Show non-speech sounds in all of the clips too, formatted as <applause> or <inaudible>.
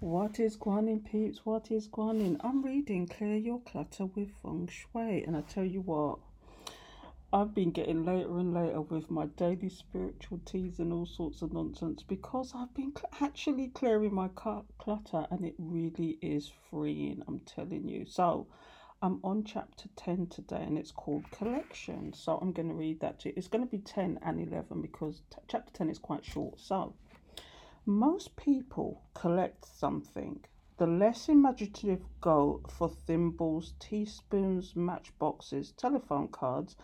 What is Guanin, peeps? What is Guanin? I'm reading Clear Your Clutter with Feng Shui, and I tell you what, I've been getting later and later with my daily spiritual teas and all sorts of nonsense because I've been cl- actually clearing my clutter, and it really is freeing. I'm telling you. So, I'm on chapter 10 today, and it's called Collection. So, I'm going to read that to you. It's going to be 10 and 11 because t- chapter 10 is quite short. So, most people collect something. The less imaginative go for thimbles, teaspoons, matchboxes, telephone cards,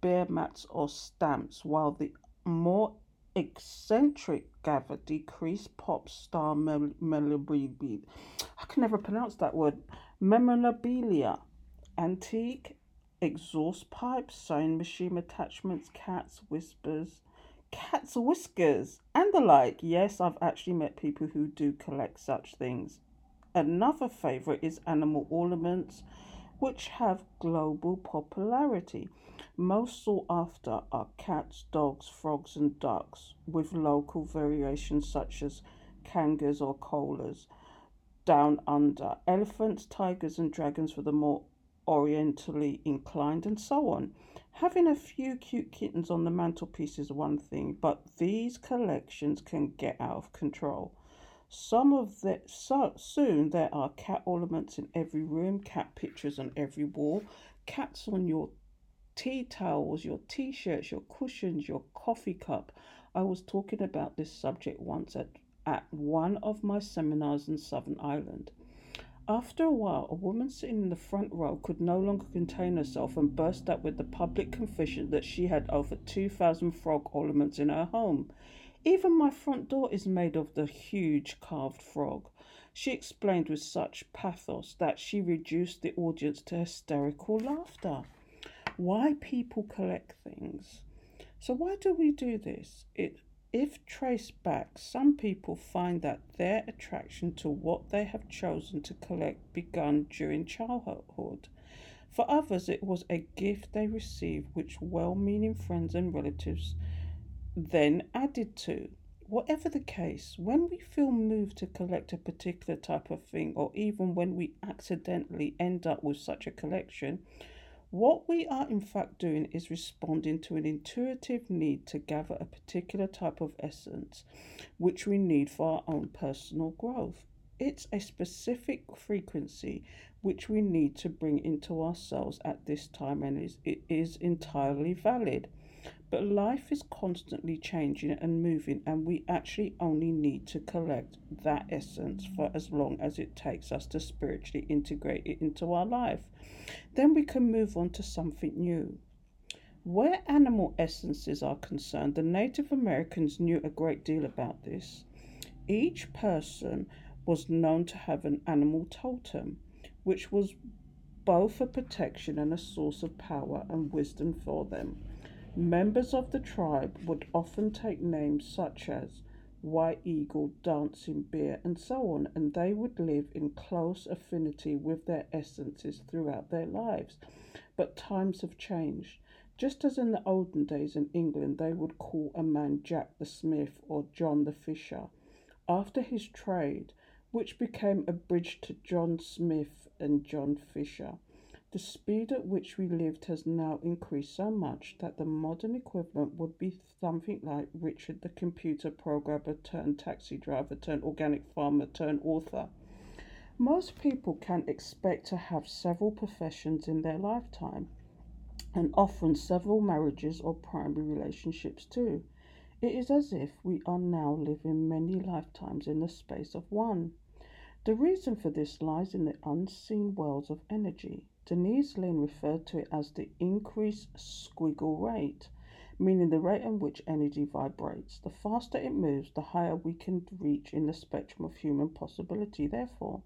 beer mats, or stamps, while the more eccentric gather decreased pop star memorabilia. I can never pronounce that word. Memorabilia, antique exhaust pipes, sewing machine attachments, cats, whispers, cat's whiskers, and the like. Yes, I've actually met people who do collect such things. Another favourite is animal ornaments, which have global popularity. Most sought after are cats, dogs, frogs, and ducks, with local variations such as kangas or koalas. Down under, elephants, tigers, and dragons for the more orientally inclined, and so on. Having a few cute kittens on the mantelpiece is one thing, but these collections can get out of control. Some of the so soon there are cat ornaments in every room, cat pictures on every wall, cats on your tea towels, your t shirts, your cushions, your coffee cup. I was talking about this subject once at, at one of my seminars in Southern Ireland. After a while, a woman sitting in the front row could no longer contain herself and burst out with the public confession that she had over 2,000 frog ornaments in her home. Even my front door is made of the huge carved frog. She explained with such pathos that she reduced the audience to hysterical laughter. Why people collect things? So, why do we do this? It if traced back, some people find that their attraction to what they have chosen to collect began during childhood. For others, it was a gift they received which well meaning friends and relatives then added to. Whatever the case, when we feel moved to collect a particular type of thing, or even when we accidentally end up with such a collection, what we are in fact doing is responding to an intuitive need to gather a particular type of essence which we need for our own personal growth. It's a specific frequency which we need to bring into ourselves at this time and is, it is entirely valid. But life is constantly changing and moving, and we actually only need to collect that essence for as long as it takes us to spiritually integrate it into our life. Then we can move on to something new. Where animal essences are concerned, the Native Americans knew a great deal about this. Each person was known to have an animal totem, which was both a protection and a source of power and wisdom for them. Members of the tribe would often take names such as White Eagle, Dancing Bear, and so on, and they would live in close affinity with their essences throughout their lives. But times have changed. Just as in the olden days in England, they would call a man Jack the Smith or John the Fisher after his trade, which became abridged to John Smith and John Fisher. The speed at which we lived has now increased so much that the modern equivalent would be something like Richard the computer programmer turned taxi driver turned organic farmer turned author. Most people can expect to have several professions in their lifetime and often several marriages or primary relationships too. It is as if we are now living many lifetimes in the space of one. The reason for this lies in the unseen worlds of energy. Denise Linn referred to it as the increased squiggle rate, meaning the rate at which energy vibrates. The faster it moves, the higher we can reach in the spectrum of human possibility. Therefore,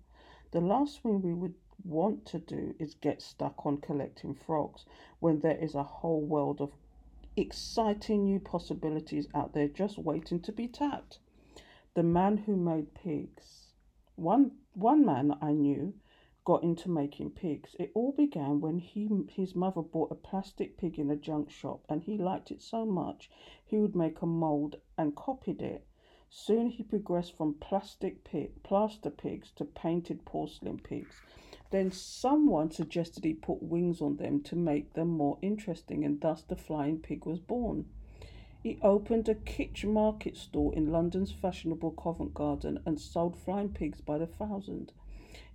the last thing we would want to do is get stuck on collecting frogs when there is a whole world of exciting new possibilities out there just waiting to be tapped. The man who made pigs. One one man I knew got into making pigs. It all began when he his mother bought a plastic pig in a junk shop and he liked it so much he would make a mold and copied it. Soon he progressed from plastic pig, plaster pigs to painted porcelain pigs. Then someone suggested he put wings on them to make them more interesting, and thus the flying pig was born. He opened a kitsch market stall in London's fashionable Covent Garden and sold flying pigs by the thousand.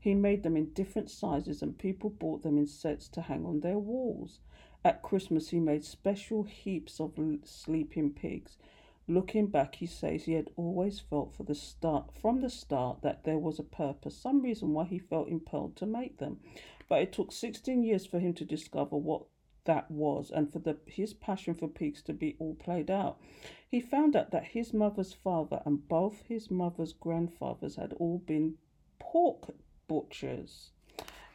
He made them in different sizes, and people bought them in sets to hang on their walls. At Christmas, he made special heaps of sleeping pigs. Looking back, he says he had always felt for the start from the start that there was a purpose, some reason why he felt impelled to make them. But it took 16 years for him to discover what that was and for the, his passion for pigs to be all played out. He found out that his mother's father and both his mother's grandfathers had all been pork butchers.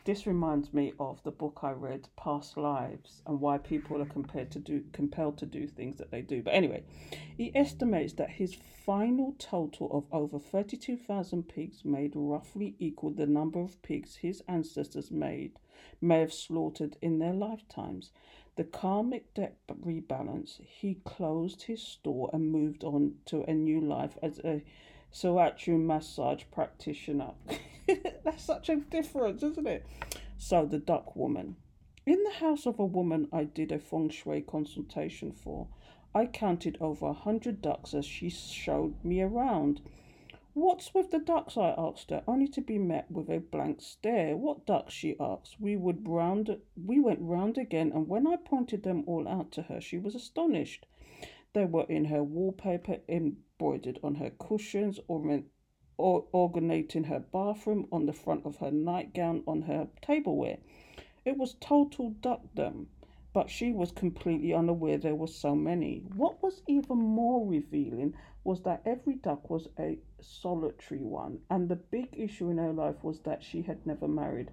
This reminds me of the book I read, Past Lives, and why people are compared to do, compelled to do things that they do. But anyway, he estimates that his final total of over 32,000 pigs made roughly equal the number of pigs his ancestors made may have slaughtered in their lifetimes. The karmic debt rebalance, he closed his store and moved on to a new life as a Shiatsu massage practitioner. <laughs> <laughs> That's such a difference, isn't it? So, the duck woman. In the house of a woman I did a feng shui consultation for, I counted over a hundred ducks as she showed me around. What's with the ducks? I asked her, only to be met with a blank stare. What ducks? she asked. We would round we went round again and when I pointed them all out to her she was astonished. They were in her wallpaper, embroidered on her cushions, or, or ornamenting her bathroom, on the front of her nightgown, on her tableware. It was total duckdom, but she was completely unaware there were so many. What was even more revealing was that every duck was a solitary one, and the big issue in her life was that she had never married.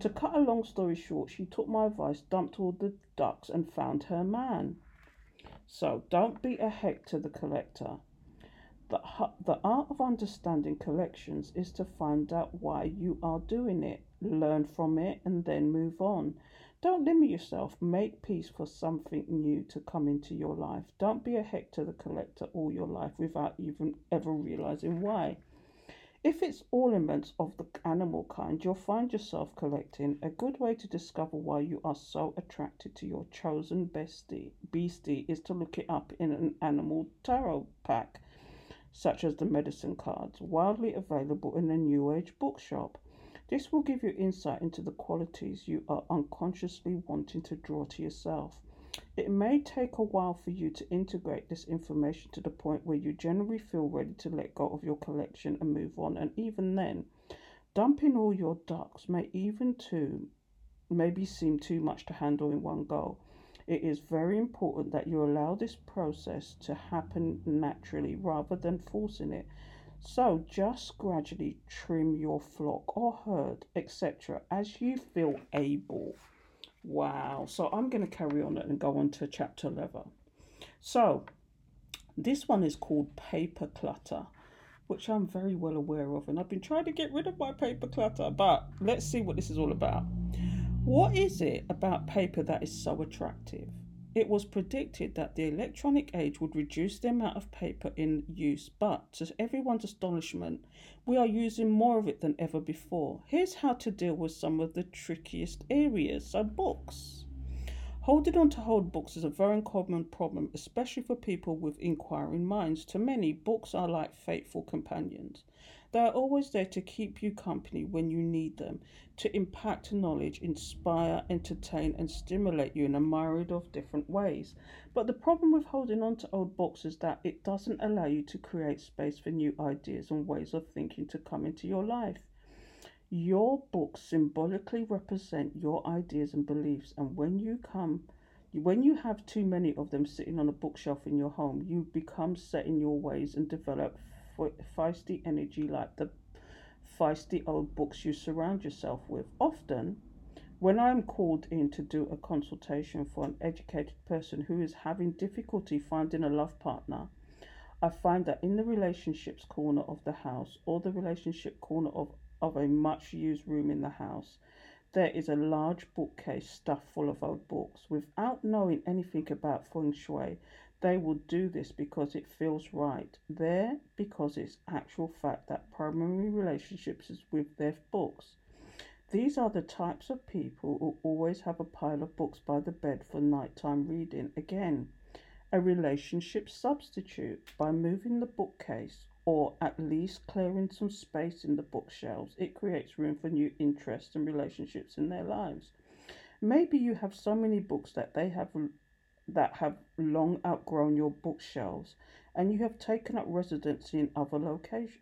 To cut a long story short, she took my advice, dumped all the ducks, and found her man. So don't be a Hector the collector. The, art of understanding collections is to find out why you are doing it, learn from it, and then move on. Don't limit yourself. Make peace for something new to come into your life. Don't be a Hector the collector all your life without even ever realizing why. If it's ornaments of the animal kind you'll find yourself collecting, a good way to discover why you are so attracted to your chosen bestie, beastie is to look it up in an animal tarot pack, such as the medicine cards, widely available in a New Age bookshop. This will give you insight into the qualities you are unconsciously wanting to draw to yourself. It may take a while for you to integrate this information to the point where you generally feel ready to let go of your collection and move on. And even then, dumping all your ducks may even too maybe seem too much to handle in one go. It is very important that you allow this process to happen naturally rather than forcing it. So just gradually trim your flock or herd, etc., as you feel able. Wow. So I'm going to carry on and go on to chapter 11. So this one is called paper clutter, which I'm very well aware of. And I've been trying to get rid of my paper clutter, but let's see what this is all about. What is it about paper that is so attractive? It was predicted that the electronic age would reduce the amount of paper in use, but to everyone's astonishment, we are using more of it than ever before. Here's how to deal with some of the trickiest areas. So, books. Holding on to old books is a very common problem, especially for people with inquiring minds. To many, books are like faithful companions. They are always there to keep you company when you need them, to impact knowledge, inspire, entertain, and stimulate you in a myriad of different ways. But the problem with holding on to old books is that it doesn't allow you to create space for new ideas and ways of thinking to come into your life. Your books symbolically represent your ideas and beliefs, and when you come when you have too many of them sitting on a bookshelf in your home, you become set in your ways and develop feisty energy like the feisty old books you surround yourself with. Often, when I am called in to do a consultation for an educated person who is having difficulty finding a love partner, I find that in the relationships corner of the house or the relationship corner of of a much used room in the house, there is a large bookcase stuffed full of old books. Without knowing anything about feng shui, They will do this because it feels right. There because it's actual fact that primary relationships is with their books. These are the types of people who always have a pile of books by the bed for nighttime reading. Again, a relationship substitute by moving the bookcase or at least clearing some space in the bookshelves. It creates room for new interests and relationships in their lives. Maybe you have so many books that they have that have long outgrown your bookshelves and you have taken up residency in other locations.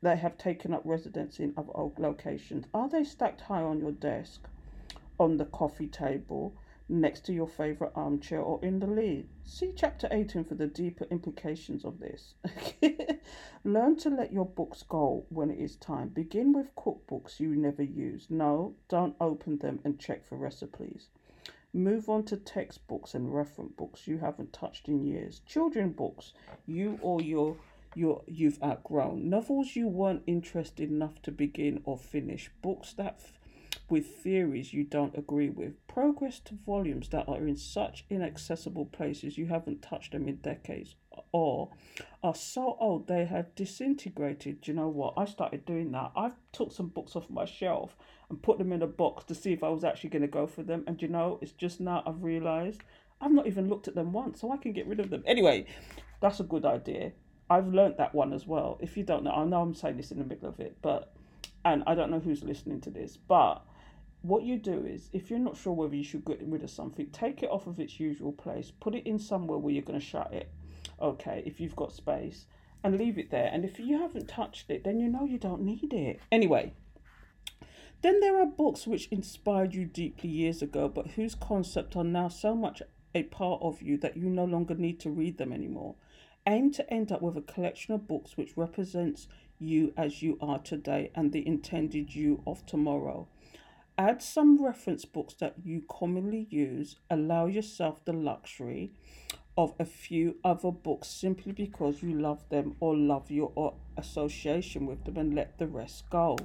They have taken up residency in other locations. Are they stacked high on your desk, on the coffee table, next to your favorite armchair, or in the lead? See chapter 18 for the deeper implications of this. <laughs> Learn to let your books go when it is time. Begin with cookbooks you never use. No, don't open them and check for recipes. Move on to textbooks and reference books you haven't touched in years. Children books you or your your you've outgrown. Novels you weren't interested enough to begin or finish. Books that f- with theories you don't agree with. Progress to volumes that are in such inaccessible places you haven't touched them in decades or are so old they have disintegrated. Do you know what? I started doing that. I've took some books off my shelf and put them in a box to see if I was actually going to go for them. And you know, it's just now I've realised I've not even looked at them once, so I can get rid of them. Anyway, that's a good idea. I've learnt that one as well. If you don't know, I know I'm saying this in the middle of it, but and I don't know who's listening to this, but what you do is if you're not sure whether you should get rid of something, take it off of its usual place, put it in somewhere where you're going to shut it. Okay, if you've got space, and leave it there. And if you haven't touched it, then you know you don't need it. Anyway, then there are books which inspired you deeply years ago, but whose concepts are now so much a part of you that you no longer need to read them anymore. Aim to end up with a collection of books which represents you as you are today and the intended you of tomorrow. Add some reference books that you commonly use. Allow yourself the luxury of a few other books simply because you love them or love your uh, association with them and let the rest go.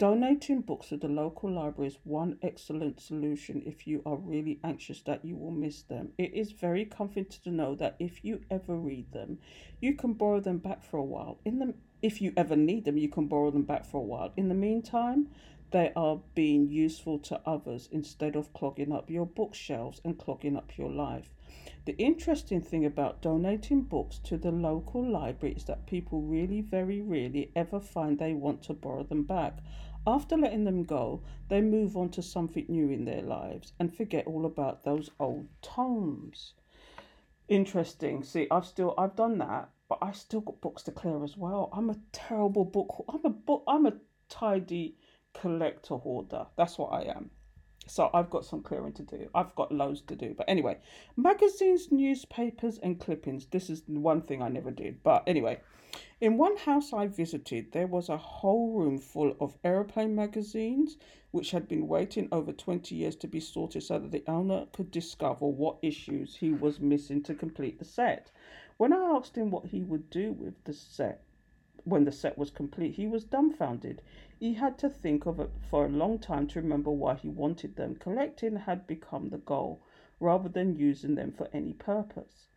Donating books to the local library is one excellent solution if you are really anxious that you will miss them. It is very comforting to know that if you ever read them, you can borrow them back for a while. In the if you ever need them, you can borrow them back for a while. In the meantime, they are being useful to others instead of clogging up your bookshelves and clogging up your life. The interesting thing about donating books to the local library is that people really, very rarely ever find they want to borrow them back. After letting them go, they move on to something new in their lives and forget all about those old tomes. Interesting. See, I've still I've done that, but I still got books to clear as well. I'm a terrible book. I'm a book. I'm a tidy collector hoarder. That's what I am. So I've got some clearing to do. I've got loads to do. But anyway, magazines, newspapers, and clippings. This is one thing I never did. But anyway, in one house I visited, there was a whole room full of aeroplane magazines, which had been waiting over 20 years to be sorted so that the owner could discover what issues he was missing to complete the set. When I asked him what he would do with the set, when the set was complete, he was dumbfounded. He had to think of it for a long time to remember why he wanted them. Collecting had become the goal, rather than using them for any purpose.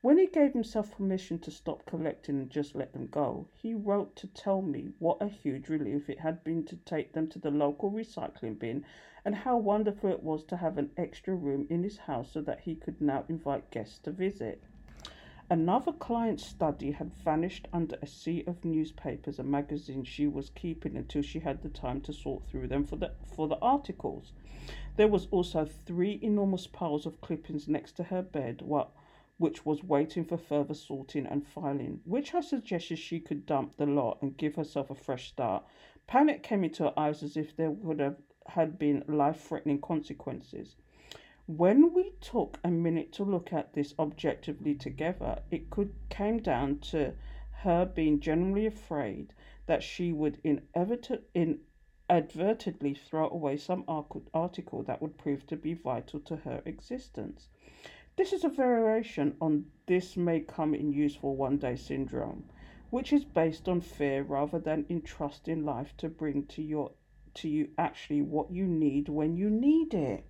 When he gave himself permission to stop collecting and just let them go, he wrote to tell me what a huge relief it had been to take them to the local recycling bin and how wonderful it was to have an extra room in his house so that he could now invite guests to visit. Another client's study had vanished under a sea of newspapers and magazines she was keeping until she had the time to sort through them for the for the articles. There was also three enormous piles of clippings next to her bed, what which was waiting for further sorting and filing, which I suggested she could dump the lot and give herself a fresh start. Panic came into her eyes as if there would have had been life threatening consequences. When we took a minute to look at this objectively together, it could came down to her being genuinely afraid that she would inadvertently throw away some article that would prove to be vital to her existence. This is a variation on this may come in useful one day syndrome, which is based on fear rather than in trusting life to bring to your to you actually what you need when you need it.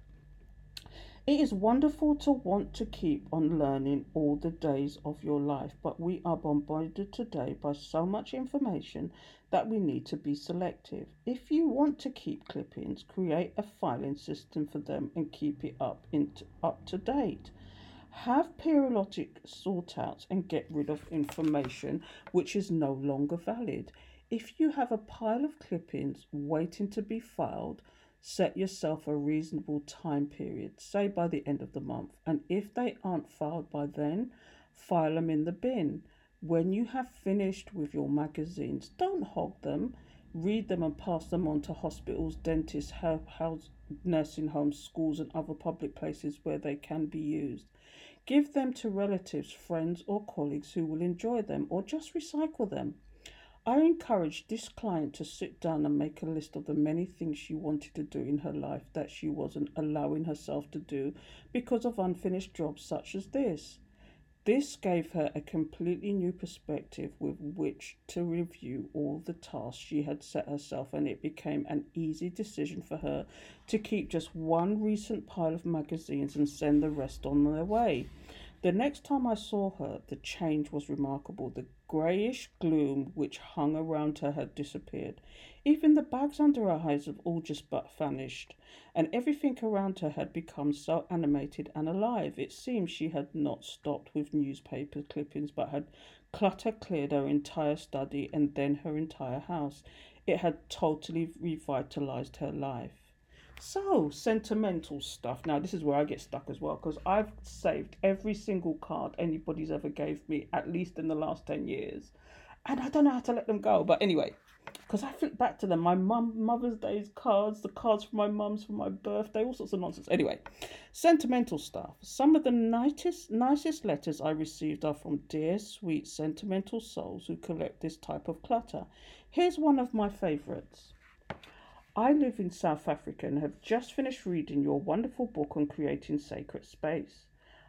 It is wonderful to want to keep on learning all the days of your life, but we are bombarded today by so much information that we need to be selective. If you want to keep clippings, create a filing system for them and keep it up, into, up to date. Have periodic sort outs and get rid of information which is no longer valid. If you have a pile of clippings waiting to be filed, set yourself a reasonable time period, say by the end of the month, and if they aren't filed by then, file them in the bin. When you have finished with your magazines, don't hog them. Read them and pass them on to hospitals, dentists, health, house, nursing homes, schools, and other public places where they can be used. Give them to relatives, friends, or colleagues who will enjoy them, or just recycle them. I encouraged this client to sit down and make a list of the many things she wanted to do in her life that she wasn't allowing herself to do because of unfinished jobs such as this. This gave her a completely new perspective with which to review all the tasks she had set herself, and it became an easy decision for her to keep just one recent pile of magazines and send the rest on their way. The next time I saw her, the change was remarkable. The greyish gloom which hung around her had disappeared. Even the bags under her eyes had all just but vanished, and everything around her had become so animated and alive. It seemed she had not stopped with newspaper clippings, but had clutter cleared her entire study and then her entire house. It had totally revitalized her life. So, sentimental stuff. Now, this is where I get stuck as well because I've saved every single card anybody's ever gave me, at least in the last 10 years. And I don't know how to let them go. But anyway, because I flip back to them, my mum, Mother's Day's cards, the cards from my mum's for my birthday, all sorts of nonsense. Anyway, sentimental stuff. Some of the nicest, nicest letters I received are from dear, sweet, sentimental souls who collect this type of clutter. Here's one of my favourites. I live in South Africa and have just finished reading your wonderful book on creating sacred space.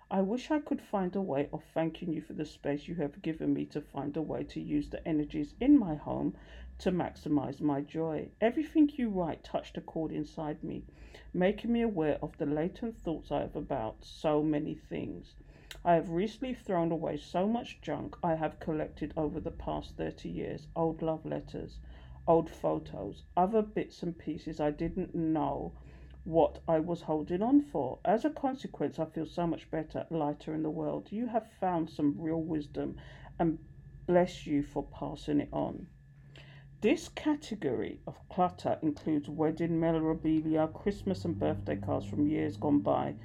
I wish I could find a way of thanking you for the space you have given me to find a way to use the energies in my home to maximize my joy. Everything you write touched a chord inside me, making me aware of the latent thoughts I have about so many things. I have recently thrown away so much junk I have collected over the past 30 years old love letters old photos, other bits and pieces I didn't know what I was holding on for. As a consequence, I feel so much better, lighter in the world. You have found some real wisdom and bless you for passing it on. This category of clutter includes wedding memorabilia, Christmas and birthday cards from years gone by,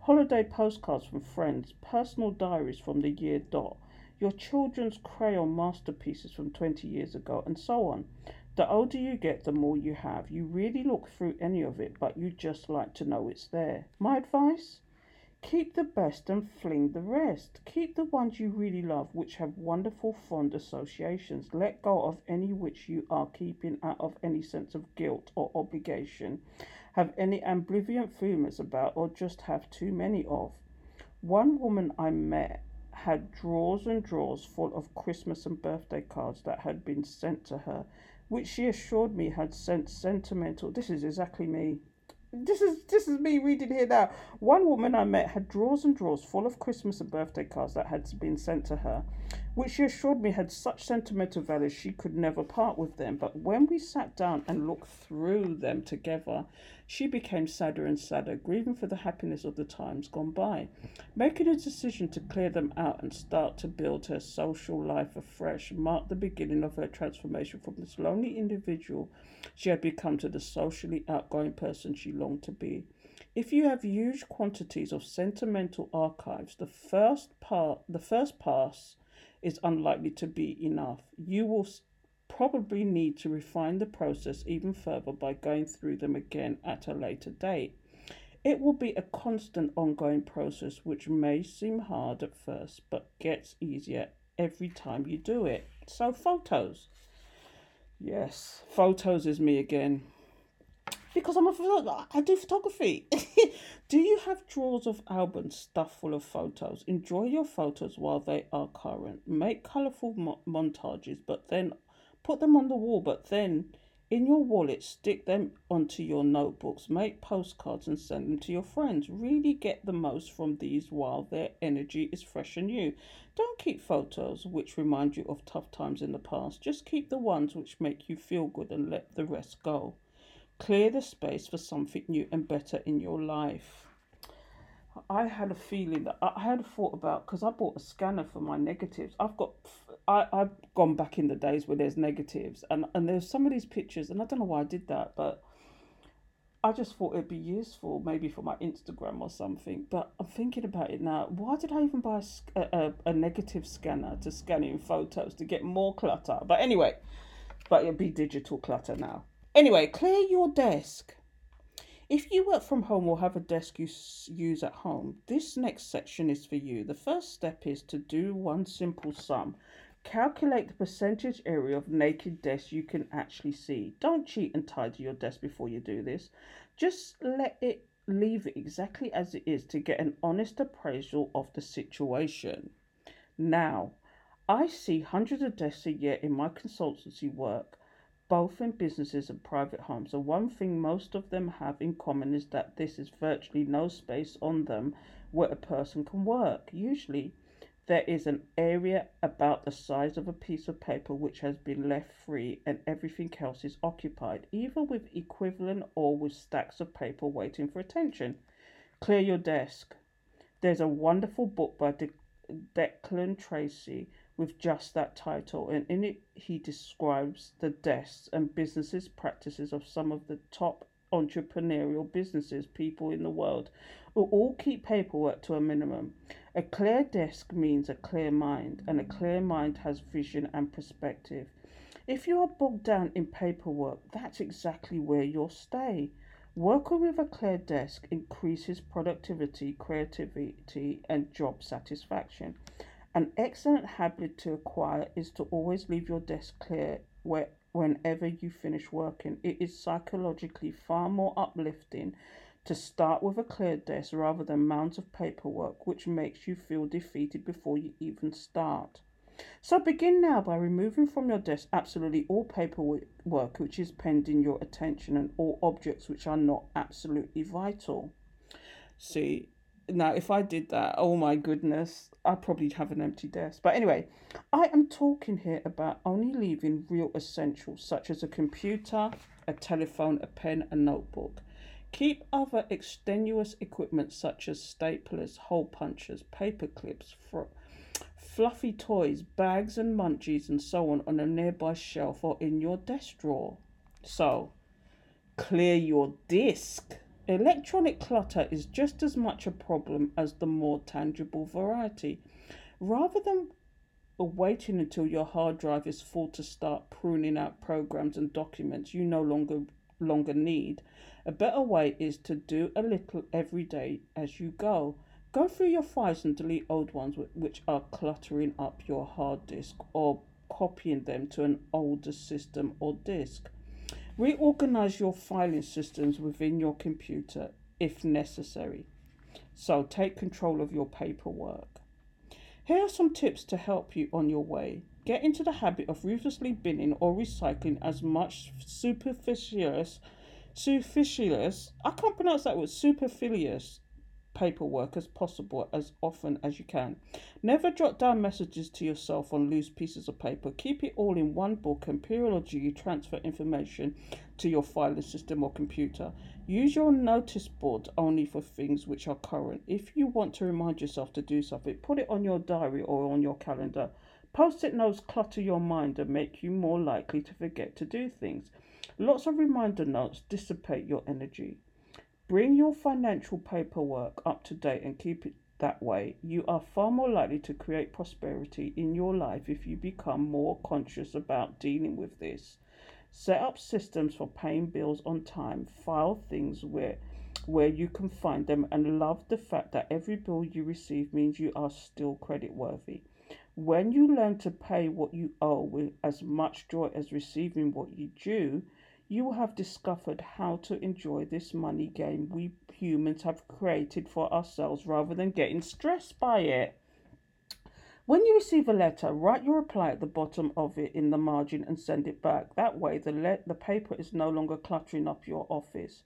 holiday postcards from friends, personal diaries from the year dot, your children's crayon masterpieces from 20 years ago, and so on. The older you get, the more you have. You really look through any of it, but you just like to know it's there. My advice? Keep the best and fling the rest. Keep the ones you really love, which have wonderful, fond associations. Let go of any which you are keeping out of any sense of guilt or obligation, have any ambivalent feelings about, or just have too many of. One woman I met had drawers and drawers full of Christmas and birthday cards that had been sent to her which she assured me had sent sentimental. This is exactly me. This is this is me reading here now. One woman I met had drawers and drawers full of Christmas and birthday cards that had been sent to her, which she assured me had such sentimental value she could never part with them. But when we sat down and looked through them together, she became sadder and sadder, grieving for the happiness of the times gone by. Making a decision to clear them out and start to build her social life afresh marked the beginning of her transformation from this lonely individual she had become to the socially outgoing person she longed to be. If you have huge quantities of sentimental archives, the first part, the first pass is unlikely to be enough. You will probably need to refine the process even further by going through them again at a later date. It will be a constant ongoing process which may seem hard at first but gets easier every time you do it. So, photos. Yes, photos is me again. Because I'm a I do photography. <laughs> do you have drawers of albums stuffed full of photos? Enjoy your photos while they are current. Make colourful mo- montages, but then put them on the wall, but then In your wallet, stick them onto your notebooks, make postcards and send them to your friends. Really get the most from these while their energy is fresh and new. Don't keep photos which remind you of tough times in the past. Just keep the ones which make you feel good and let the rest go. Clear the space for something new and better in your life. I had a feeling that I had a thought about because I bought a scanner for my negatives. I've got, I, I've gone back in the days where there's negatives and, and there's some of these pictures, and I don't know why I did that, but I just thought it'd be useful maybe for my Instagram or something. But I'm thinking about it now. Why did I even buy a, a, a negative scanner to scan in photos to get more clutter? But anyway, but it'll be digital clutter now. Anyway, clear your desk. If you work from home or have a desk you use at home, this next section is for you. The first step is to do one simple sum. Calculate the percentage area of naked desk you can actually see. Don't cheat and tidy your desk before you do this. Just let it leave it exactly as it is to get an honest appraisal of the situation. Now, I see hundreds of desks a year in my consultancy work both in businesses and private homes. And one thing most of them have in common is that this is virtually no space on them where a person can work. Usually, there is an area about the size of a piece of paper which has been left free, and everything else is occupied, either with equivalent or with stacks of paper waiting for attention. Clear your desk. There's a wonderful book by De- Declan Treacy with just that title, and in it he describes the desks and businesses practices of some of the top entrepreneurial businesses people in the world who all keep paperwork to a minimum. A clear desk means a clear mind, and a clear mind has vision and perspective. If you are bogged down in paperwork, that's exactly where you'll stay. Working with a clear desk increases productivity, creativity, and job satisfaction. An excellent habit to acquire is to always leave your desk clear where, whenever you finish working. It is psychologically far more uplifting to start with a clear desk rather than mounds of paperwork, which makes you feel defeated before you even start. So begin now by removing from your desk absolutely all paperwork which is pending your attention and all objects which are not absolutely vital. See, now if I did that, oh my goodness, I'd probably have an empty desk. But anyway, I am talking here about only leaving real essentials such as a computer, a telephone, a pen, a notebook. Keep other extenuous equipment such as staplers, hole punchers, paper clips, fr- fluffy toys, bags and munchies, and so on on a nearby shelf or in your desk drawer. So, clear your disk. Electronic clutter is just as much a problem as the more tangible variety. Rather than waiting until your hard drive is full to start pruning out programs and documents you no longer longer need, a better way is to do a little every day as you go. Go through your files and delete old ones which are cluttering up your hard disk or copying them to an older system or disk. Reorganize your filing systems within your computer if necessary. So take control of your paperwork. Here are some tips to help you on your way. Get into the habit of ruthlessly binning or recycling as much superfluous, superfluous, I can't pronounce that word, superfluous paperwork as possible as often as you can. Never jot down messages to yourself on loose pieces of paper. Keep it all in one book and periodically transfer information to your filing system or computer. Use your notice board only for things which are current. If you want to remind yourself to do something, put it on your diary or on your calendar. Post it notes clutter your mind and make you more likely to forget to do things. Lots of reminder notes dissipate your energy. Bring your financial paperwork up to date and keep it that way. You are far more likely to create prosperity in your life if you become more conscious about dealing with this. Set up systems for paying bills on time, file things where where you can find them and love the fact that every bill you receive means you are still credit worthy. When you learn to pay what you owe with as much joy as receiving what you due, you have discovered how to enjoy this money game we humans have created for ourselves rather than getting stressed by it. When you receive a letter, write your reply at the bottom of it in the margin and send it back. That way, the, le- the paper is no longer cluttering up your office.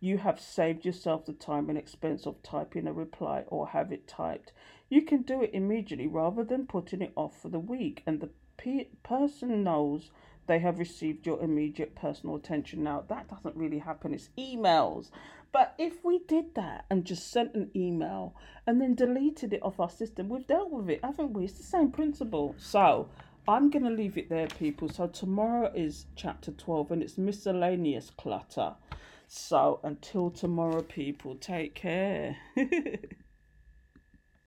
You have saved yourself the time and expense of typing a reply or have it typed. You can do it immediately rather than putting it off for the week, and the pe- person knows they have received your immediate personal attention. Now, that doesn't really happen, it's emails. But if we did that and just sent an email and then deleted it off our system, we've dealt with it, haven't we? It's the same principle. So, I'm going to leave it there, people. So, tomorrow is chapter 12 and it's miscellaneous clutter. So, until tomorrow, people, take care. <laughs>